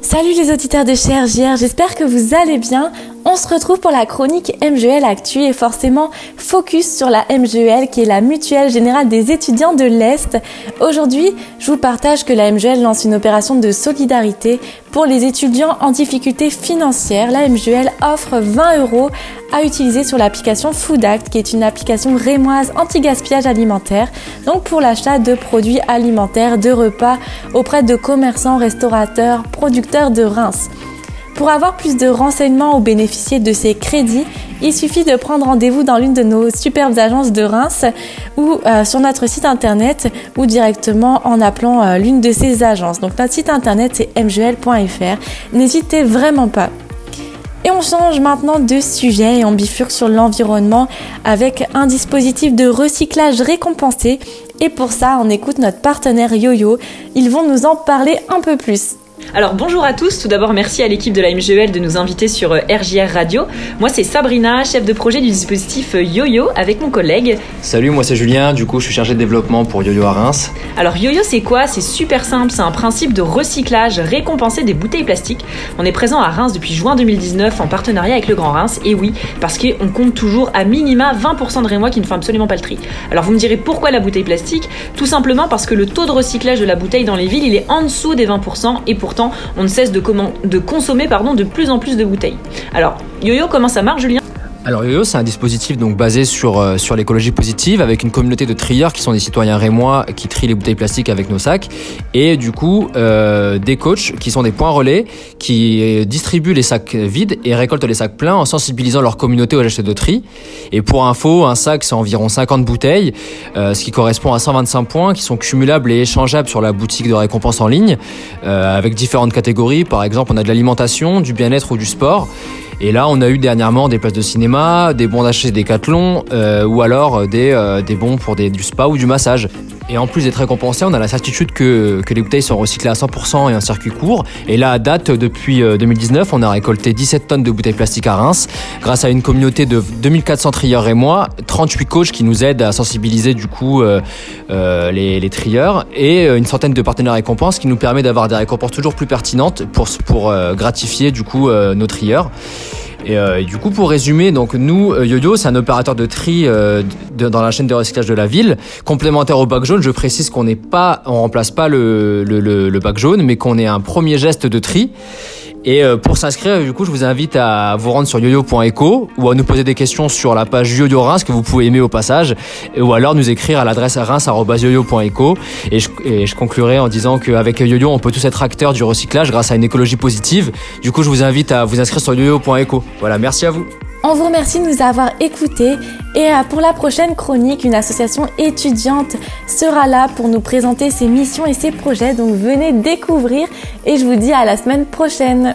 Salut les auditeurs de chez RGR, j'espère que vous allez bien. On se retrouve pour la chronique MGL Actu et forcément focus sur la MGL qui est la mutuelle générale des étudiants de l'Est. Aujourd'hui, je vous partage que la MGL lance une opération de solidarité pour les étudiants en difficulté financière. La MGL offre 20 euros à utiliser sur l'application Food Act qui est une application rémoise anti-gaspillage alimentaire. Donc pour l'achat de produits alimentaires, de repas auprès de commerçants, restaurateurs, producteurs de Reims. Pour avoir plus de renseignements ou bénéficier de ces crédits, il suffit de prendre rendez-vous dans l'une de nos superbes agences de Reims ou euh, sur notre site internet ou directement en appelant euh, l'une de ces agences. Donc notre site internet c'est mgl.fr. N'hésitez vraiment pas. Et on change maintenant de sujet et on bifurque sur l'environnement avec un dispositif de recyclage récompensé. Et pour ça, on écoute notre partenaire YoYo. Ils vont nous en parler un peu plus. Alors bonjour à tous, tout d'abord merci à l'équipe de la MGEL de nous inviter sur euh, RJR Radio. Moi c'est Sabrina, chef de projet du dispositif euh, YoYo avec mon collègue. Salut, moi c'est Julien, du coup je suis chargé de développement pour YoYo à Reims. Alors YoYo c'est quoi? C'est super simple, c'est un principe de recyclage récompensé des bouteilles plastiques. On est présent à Reims depuis juin 2019 en partenariat avec le Grand Reims et oui, parce qu'on compte toujours à minima 20% de Rémois qui ne font absolument pas le tri. Alors vous me direz pourquoi la bouteille plastique? Tout simplement parce que le taux de recyclage de la bouteille dans les villes il est en dessous des 20% et pourtant on ne cesse de, de consommer pardon, de plus en plus de bouteilles. Alors, Yo-Yo, comment ça marche, Julien? Alors YoYo, c'est un dispositif donc basé sur, euh, sur l'écologie positive avec une communauté de trieurs qui sont des citoyens rémois qui trient les bouteilles plastiques avec nos sacs et du coup euh, des coachs qui sont des points relais qui distribuent les sacs vides et récoltent les sacs pleins en sensibilisant leur communauté au geste de tri. Et pour info, un sac c'est environ 50 bouteilles, euh, ce qui correspond à 125 points qui sont cumulables et échangeables sur la boutique de récompense en ligne avec différentes catégories. Par exemple, on a de l'alimentation, du bien-être ou du sport. Et là, on a eu dernièrement des places de cinéma, des bons d'achat des euh, ou alors des, euh, des bons pour du spa ou du massage. Et en plus d'être récompensé, on a la certitude que, que les bouteilles sont recyclées à 100% et un circuit court. Et là, à date, depuis 2019, euh, on a récolté 17 tonnes de bouteilles plastiques à Reims grâce à une communauté de 2400 trieurs et moi, 38 coachs qui nous aident à sensibiliser du coup euh, euh, les, les, trieurs et une centaine de partenaires récompenses qui nous permet d'avoir des récompenses toujours plus pertinentes pour, pour gratifier du coup nos trieurs. Euh, et, du coup, pour résumer, donc nous, euh, YoYo, c'est un opérateur de tri euh, dans la chaîne de recyclage de la ville, complémentaire au bac jaune. Je précise qu'on n'est pas, on remplace pas le, le, le bac jaune, mais qu'on est un premier geste de tri. Et euh, pour s'inscrire, du coup, je vous invite à vous rendre sur yoyo.eco ou à nous poser des questions sur la page YoYo Reims que vous pouvez aimer au passage, ou alors nous écrire à l'adresse reims.yoyo.eco. Et et je conclurai en disant qu'avec YoYo, on peut tous être acteurs du recyclage grâce à une écologie positive. Du coup, je vous invite à vous inscrire sur yoyo.eco. Voilà, merci à vous. On vous remercie de nous avoir écoutés et pour la prochaine chronique, une association étudiante sera là pour nous présenter ses missions et ses projets. Donc venez découvrir et je vous dis à la semaine prochaine.